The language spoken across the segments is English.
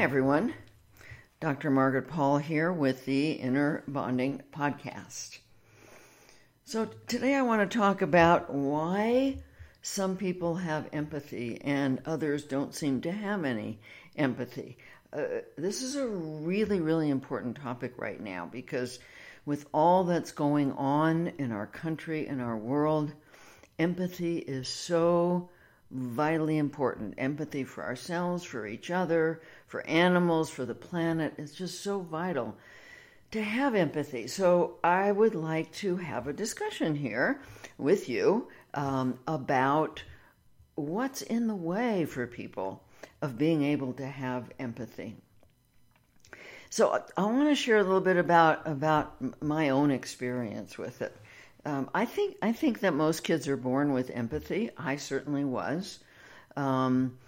Hi, everyone. Dr. Margaret Paul here with the Inner Bonding Podcast. So, today I want to talk about why some people have empathy and others don't seem to have any empathy. Uh, this is a really, really important topic right now because with all that's going on in our country, in our world, empathy is so vitally important. Empathy for ourselves, for each other, for animals, for the planet. It's just so vital to have empathy. So I would like to have a discussion here with you um, about what's in the way for people of being able to have empathy. So I want to share a little bit about about my own experience with it. Um, I think I think that most kids are born with empathy. I certainly was, um,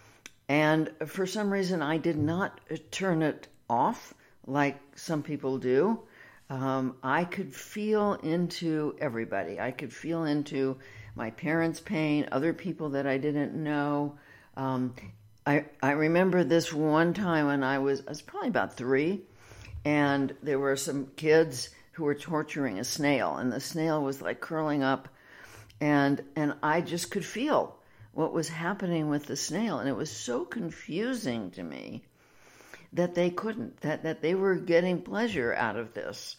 and for some reason I did not turn it off like some people do. Um, I could feel into everybody. I could feel into my parents' pain, other people that I didn't know. Um, I I remember this one time when I was I was probably about three, and there were some kids who were torturing a snail, and the snail was like curling up, and and I just could feel what was happening with the snail, and it was so confusing to me that they couldn't that that they were getting pleasure out of this,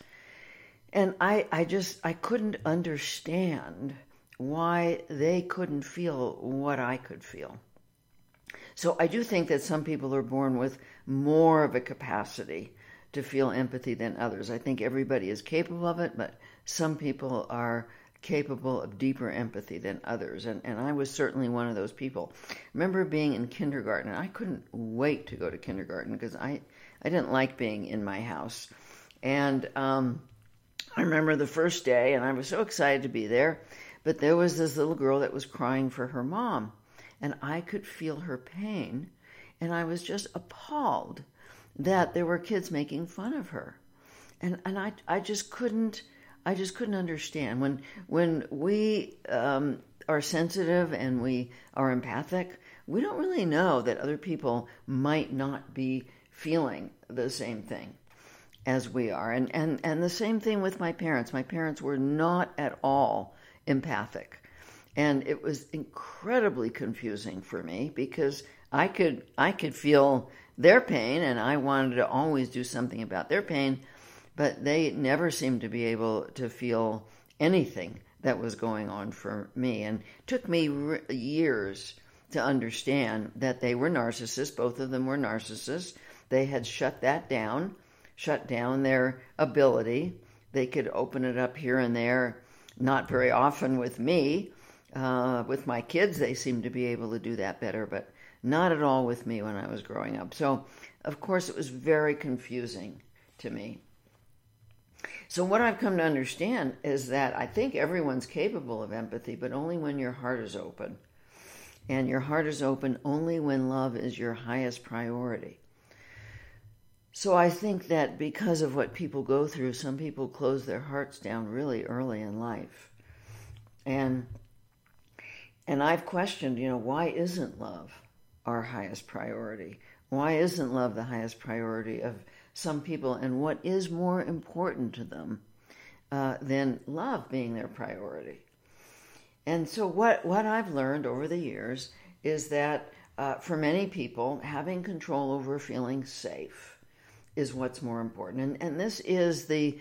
and I I just I couldn't understand why they couldn't feel what I could feel. So I do think that some people are born with more of a capacity to feel empathy than others. I think everybody is capable of it, but some people are capable of deeper empathy than others. And, and I was certainly one of those people. I remember being in kindergarten, and I couldn't wait to go to kindergarten because I, I didn't like being in my house. And um, I remember the first day, and I was so excited to be there, but there was this little girl that was crying for her mom, and I could feel her pain, and I was just appalled that there were kids making fun of her. And and I I just couldn't I just couldn't understand when when we um, are sensitive and we are empathic, we don't really know that other people might not be feeling the same thing as we are. And and and the same thing with my parents. My parents were not at all empathic. And it was incredibly confusing for me because I could I could feel their pain, and I wanted to always do something about their pain, but they never seemed to be able to feel anything that was going on for me. And it took me re- years to understand that they were narcissists. Both of them were narcissists. They had shut that down, shut down their ability. They could open it up here and there, not very often with me. Uh, with my kids, they seemed to be able to do that better, but not at all with me when I was growing up. So, of course, it was very confusing to me. So, what I've come to understand is that I think everyone's capable of empathy, but only when your heart is open. And your heart is open only when love is your highest priority. So, I think that because of what people go through, some people close their hearts down really early in life. And and I've questioned, you know, why isn't love? our highest priority? Why isn't love the highest priority of some people? And what is more important to them uh, than love being their priority? And so, what, what I've learned over the years is that uh, for many people, having control over feeling safe is what's more important. And, and this is the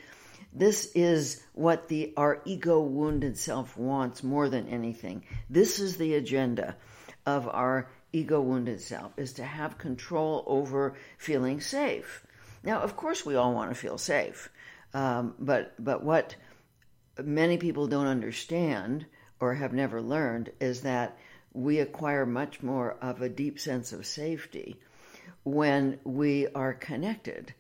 this is what the our ego wounded self wants more than anything. This is the agenda of our ego wounded self is to have control over feeling safe. Now, of course, we all want to feel safe, um, but but what many people don't understand or have never learned is that we acquire much more of a deep sense of safety when we are connected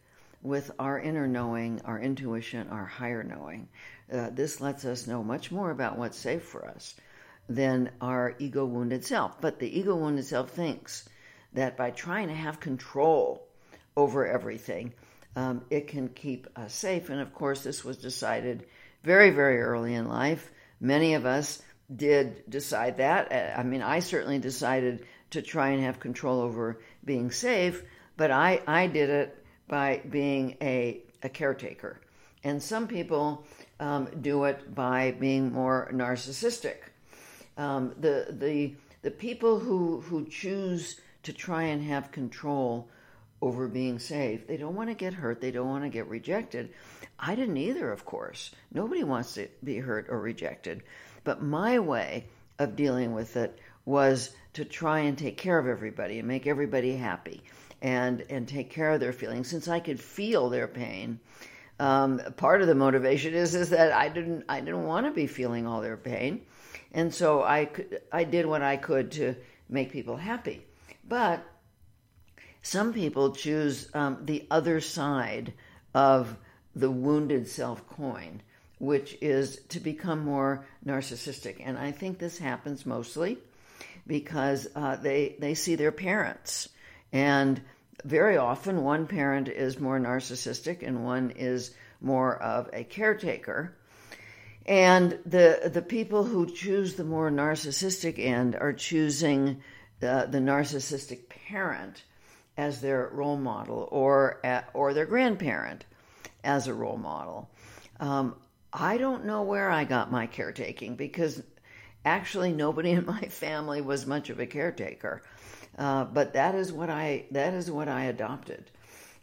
with our inner knowing, our intuition, our higher knowing. Uh, this lets us know much more about what's safe for us than our ego wounded self. But the ego wounded self thinks that by trying to have control over everything, um, it can keep us safe. And of course, this was decided very, very early in life. Many of us did decide that. Uh, I mean, I certainly decided to try and have control over being safe but I, I did it by being a, a caretaker. And some people um, do it by being more narcissistic. Um, the, the, the people who, who choose to try and have control over being safe, they don't want to get hurt, they don't want to get rejected. I didn't either, of course. Nobody wants to be hurt or rejected. But my way of dealing with it was to try and take care of everybody and make everybody happy and and take care of their feelings since I could feel their pain. Um, part of the motivation is is that I didn't I didn't want to be feeling all their pain, and so I could I did what I could to make people happy. But some people choose um, the other side of the wounded self coin, which is to become more narcissistic, and I think this happens mostly because uh, they they see their parents and very often one parent is more narcissistic and one is more of a caretaker. And the the people who choose the more narcissistic end are choosing the, the narcissistic parent as their role model or or their grandparent as a role model. Um, I don't know where I got my caretaking because actually nobody in my family was much of a caretaker. Uh, but that is what I that is what I adopted.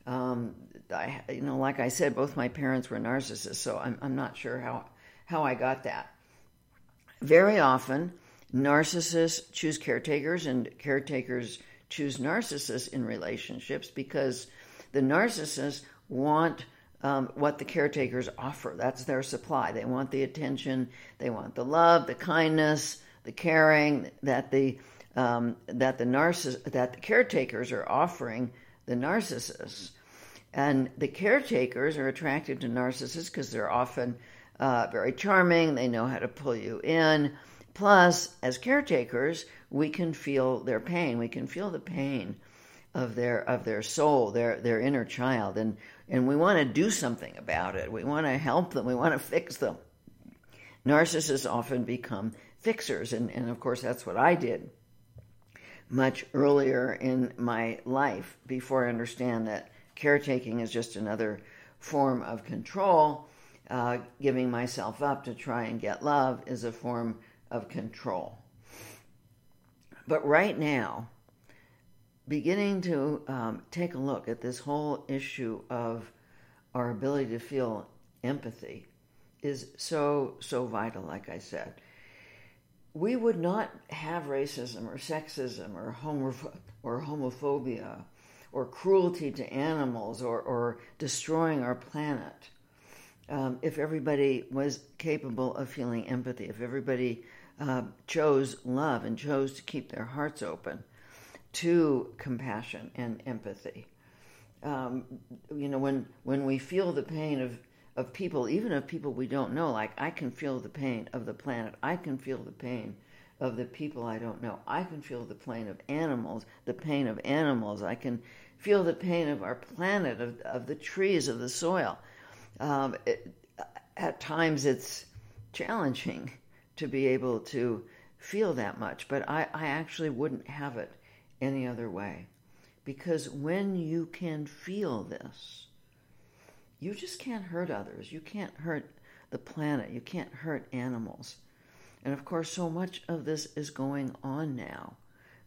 Um, I, you know, like I said, both my parents were narcissists, so I'm I'm not sure how how I got that. Very often, narcissists choose caretakers, and caretakers choose narcissists in relationships because the narcissists want um, what the caretakers offer. That's their supply. They want the attention, they want the love, the kindness, the caring that the um, that the narciss- that the caretakers are offering the narcissists, and the caretakers are attracted to narcissists because they're often uh, very charming. They know how to pull you in. Plus, as caretakers, we can feel their pain. We can feel the pain of their of their soul, their their inner child, and and we want to do something about it. We want to help them. We want to fix them. Narcissists often become fixers, and, and of course that's what I did much earlier in my life before I understand that caretaking is just another form of control. Uh, giving myself up to try and get love is a form of control. But right now, beginning to um, take a look at this whole issue of our ability to feel empathy is so, so vital, like I said we would not have racism or sexism or, or homophobia or cruelty to animals or, or destroying our planet um, if everybody was capable of feeling empathy, if everybody uh, chose love and chose to keep their hearts open to compassion and empathy. Um, you know, when, when we feel the pain of of people, even of people we don't know. Like I can feel the pain of the planet. I can feel the pain of the people I don't know. I can feel the pain of animals, the pain of animals. I can feel the pain of our planet, of, of the trees, of the soil. Um, it, at times it's challenging to be able to feel that much, but I, I actually wouldn't have it any other way. Because when you can feel this, you just can't hurt others. You can't hurt the planet. You can't hurt animals. And of course, so much of this is going on now.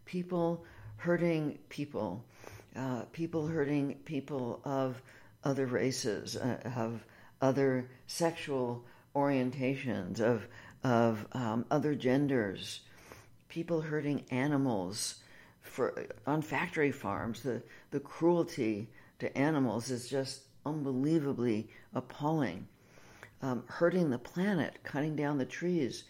People hurting people, uh, people hurting people of other races, uh, of other sexual orientations, of of um, other genders, people hurting animals for on factory farms. The the cruelty to animals is just unbelievably appalling. Um, hurting the planet, cutting down the trees,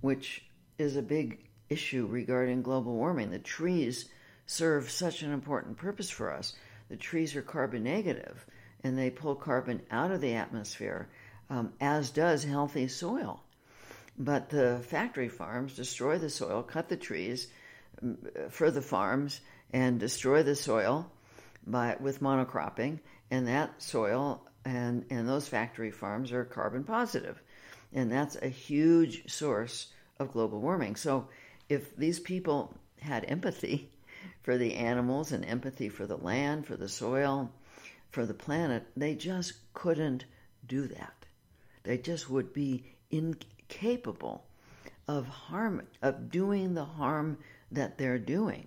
which is a big issue regarding global warming. The trees serve such an important purpose for us. The trees are carbon negative and they pull carbon out of the atmosphere, um, as does healthy soil. But the factory farms destroy the soil, cut the trees for the farms, and destroy the soil by with monocropping, and that soil and, and those factory farms are carbon positive. And that's a huge source of global warming. So if these people had empathy, for the animals and empathy for the land, for the soil, for the planet, they just couldn't do that. They just would be incapable of harm of doing the harm that they're doing.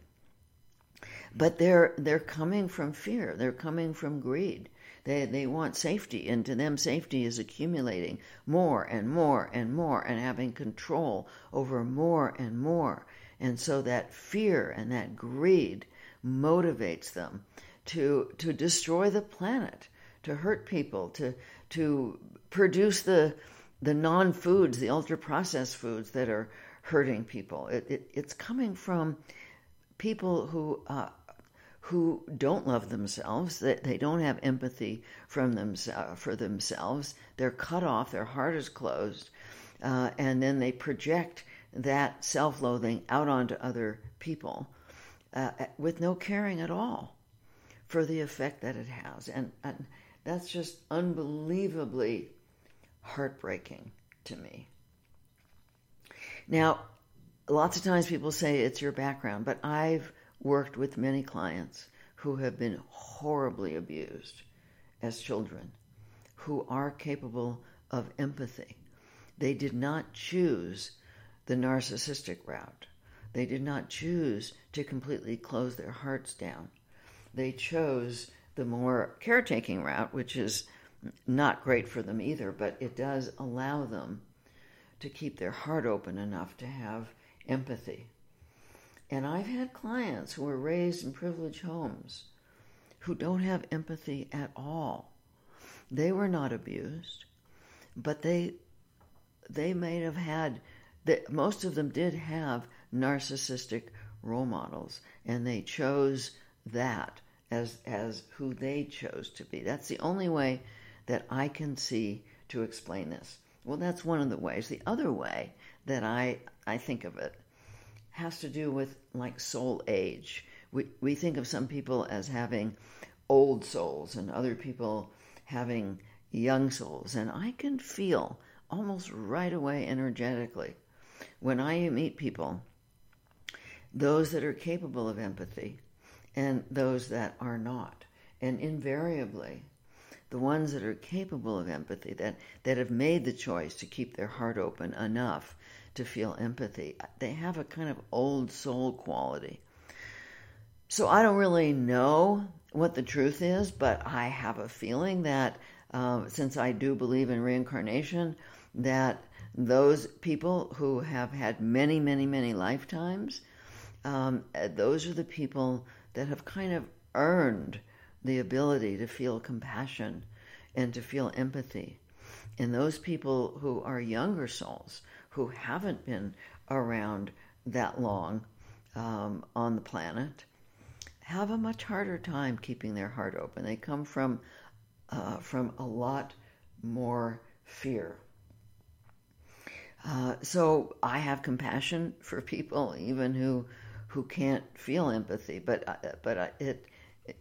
But they're they're coming from fear. They're coming from greed. They they want safety, and to them, safety is accumulating more and more and more, and having control over more and more. And so that fear and that greed motivates them to to destroy the planet, to hurt people, to to produce the the non foods, the ultra processed foods that are hurting people. It, it, it's coming from people who uh, who don't love themselves. That they, don't have empathy from them uh, for themselves. They're cut off. Their heart is closed, uh, and then they project that self-loathing out onto other people uh, with no caring at all for the effect that it has. And, and that's just unbelievably heartbreaking to me. Now, lots of times people say it's your background, but I've worked with many clients who have been horribly abused as children, who are capable of empathy. They did not choose the narcissistic route. They did not choose to completely close their hearts down they chose the more caretaking route, which is not great for them either, but it does allow them to keep their heart open enough to have empathy. And I've had clients who were raised in privileged homes who don't have empathy at all. They were not abused, but they they may have had that most of them did have narcissistic role models and they chose that as as who they chose to be. That's the only way that I can see to explain this. Well, that's one of the ways. The other way that I I think of it has to do with like soul age. We we think of some people as having old souls and other people having young souls, and I can feel almost right away energetically when I meet people those that are capable of empathy and those that are not. And invariably, the ones that are capable of empathy, that, that have made the choice to keep their heart open enough to feel empathy, they have a kind of old soul quality. So I don't really know what the truth is, but I have a feeling that um, since I do believe in reincarnation, that those people who have had many, many, many lifetimes, um, those are the people that have kind of earned the ability to feel compassion and to feel empathy. And those people who are younger souls, who haven't been around that long um, on the planet, have a much harder time keeping their heart open. They come from uh, from a lot more fear. Uh, so I have compassion for people, even who who can't feel empathy. But uh, but it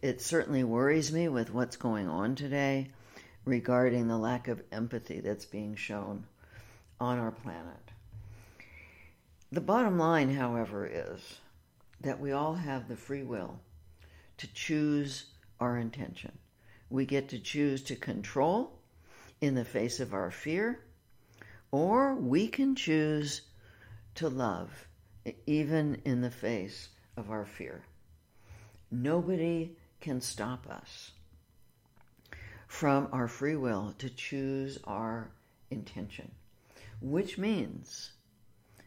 it certainly worries me with what's going on today regarding the lack of empathy that's being shown on our planet. The bottom line, however, is that we all have the free will to choose our intention. We get to choose to control in the face of our fear, or we can choose to love even in the face of our fear. Nobody can stop us from our free will to choose our intention, which means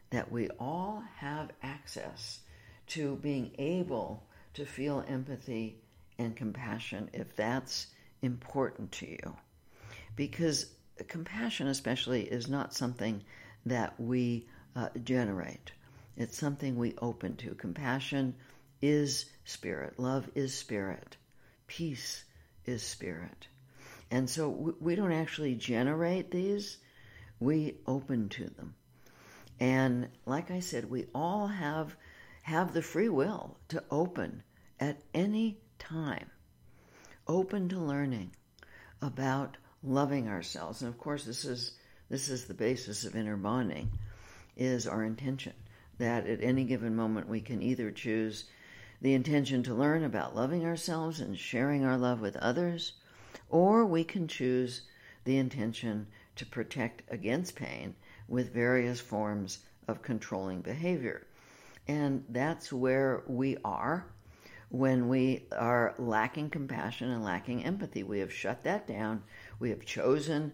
that we all have access to being able to feel empathy and compassion if that's important to you. Because compassion, especially, is not something that we uh, generate. It's something we open to. Compassion is spirit. Love is spirit. Peace is spirit. And so we don't actually generate these, we open to them. And like I said, we all have have the free will to open at any time. Open to learning about loving ourselves. And of course this is this is the basis of inner bonding is our intention that at any given moment we can either choose the intention to learn about loving ourselves and sharing our love with others, or we can choose the intention to protect against pain with various forms of controlling behavior. And that's where we are when we are lacking compassion and lacking empathy. We have shut that down. We have chosen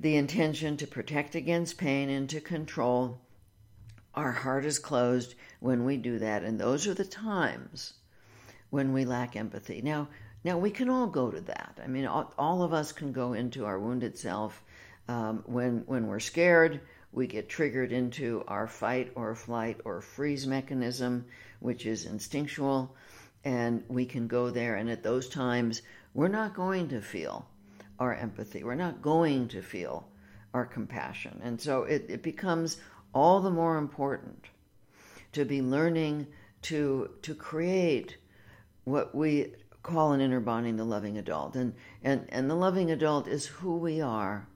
the intention to protect against pain and to control. Our heart is closed when we do that, and those are the times when we lack empathy. Now, now we can all go to that. I mean, all, all of us can go into our wounded self um, when when we're scared we get triggered into our fight or flight or freeze mechanism, which is instinctual, and we can go there. And at those times, we're not going to feel our empathy, we're not going to feel our compassion. And so it, it becomes all the more important to be learning to, to create what we call in inner bonding the loving adult. And, and, and the loving adult is who we are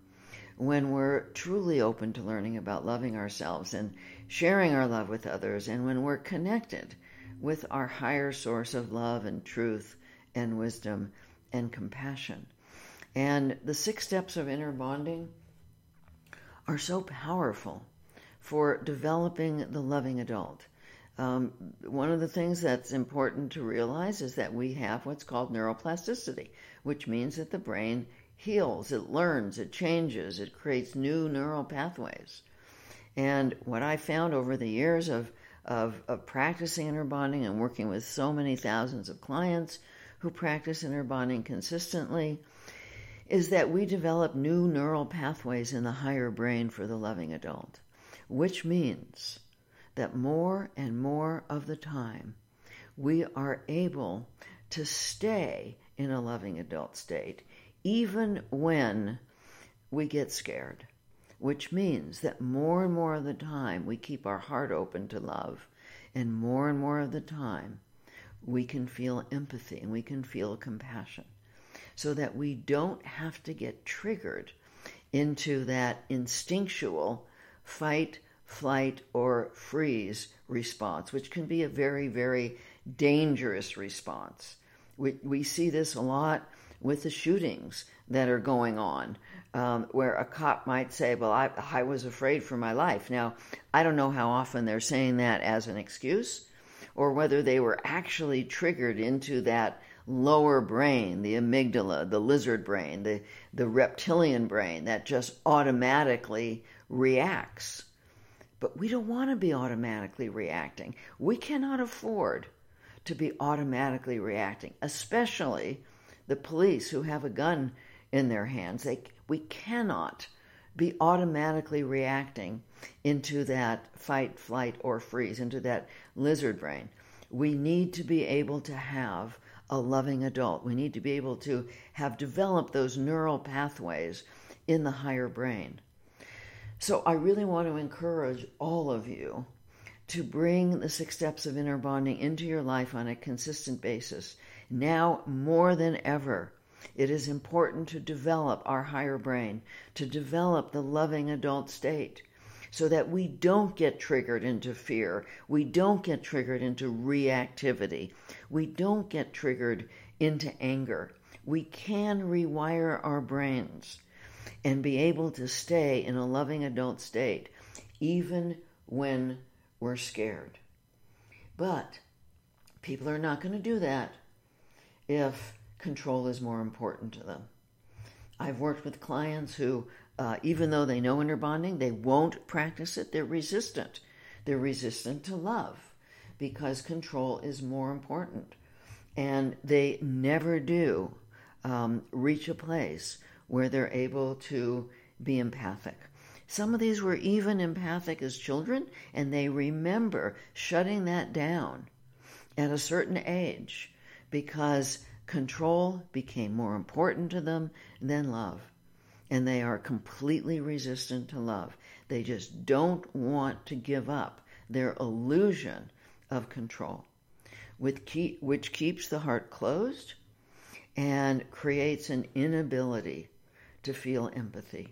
when we're truly open to learning about loving ourselves and sharing our love with others, and when we're connected with our higher source of love and truth and wisdom and compassion. And the six steps of inner bonding are so powerful for developing the loving adult. Um, one of the things that's important to realize is that we have what's called neuroplasticity, which means that the brain heals, it learns, it changes, it creates new neural pathways. And what I found over the years of, of, of practicing inner bonding and working with so many thousands of clients who practice inner bonding consistently is that we develop new neural pathways in the higher brain for the loving adult, which means that more and more of the time we are able to stay in a loving adult state, even when we get scared, which means that more and more of the time we keep our heart open to love, and more and more of the time we can feel empathy and we can feel compassion, so that we don't have to get triggered into that instinctual fight, flight, or freeze response, which can be a very, very dangerous response. We, we see this a lot with the shootings that are going on, um, where a cop might say, Well, I, I was afraid for my life. Now, I don't know how often they're saying that as an excuse or whether they were actually triggered into that lower brain, the amygdala, the lizard brain, the, the reptilian brain that just automatically reacts. But we don't want to be automatically reacting. We cannot afford to be automatically reacting, especially the police who have a gun in their hands. They, we cannot be automatically reacting into that fight, flight, or freeze, into that lizard brain. We need to be able to have a loving adult. We need to be able to have developed those neural pathways in the higher brain. So I really want to encourage all of you to bring the six steps of inner bonding into your life on a consistent basis. Now more than ever, it is important to develop our higher brain, to develop the loving adult state, so that we don't get triggered into fear. We don't get triggered into reactivity. We don't get triggered into anger. We can rewire our brains and be able to stay in a loving adult state, even when we're scared. But people are not going to do that if control is more important to them. I've worked with clients who, uh, even though they know inner bonding, they won't practice it. They're resistant. They're resistant to love because control is more important. And they never do um, reach a place where they're able to be empathic. Some of these were even empathic as children, and they remember shutting that down at a certain age because control became more important to them than love. And they are completely resistant to love. They just don't want to give up their illusion of control, which keeps the heart closed and creates an inability to feel empathy.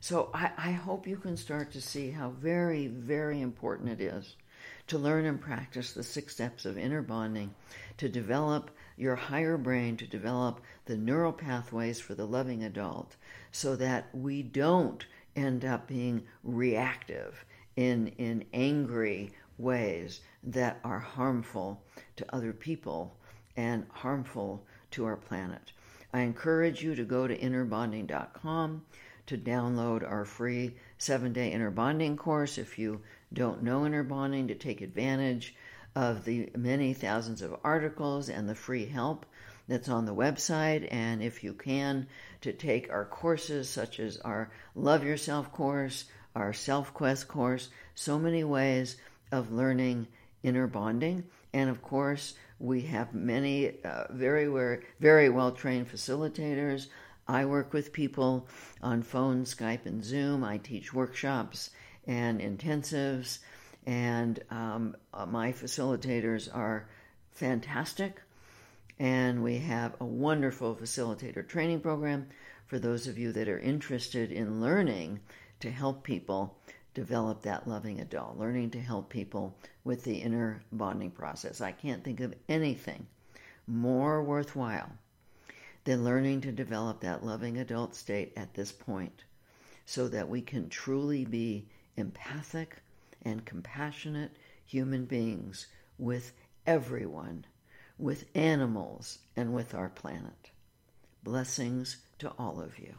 So I, I hope you can start to see how very, very important it is to learn and practice the six steps of inner bonding, to develop your higher brain, to develop the neural pathways for the loving adult, so that we don't end up being reactive in, in angry ways that are harmful to other people and harmful to our planet. I encourage you to go to innerbonding.com to download our free seven day inner bonding course if you don't know inner bonding, to take advantage of the many thousands of articles and the free help that's on the website. And if you can, to take our courses such as our Love Yourself course, our Self Quest course, so many ways of learning inner bonding. And of course, we have many uh, very, very well trained facilitators. I work with people on phone, Skype, and Zoom. I teach workshops and intensives, and um, uh, my facilitators are fantastic. And we have a wonderful facilitator training program for those of you that are interested in learning to help people develop that loving adult, learning to help people with the inner bonding process. I can't think of anything more worthwhile than learning to develop that loving adult state at this point so that we can truly be empathic and compassionate human beings with everyone, with animals, and with our planet. Blessings to all of you.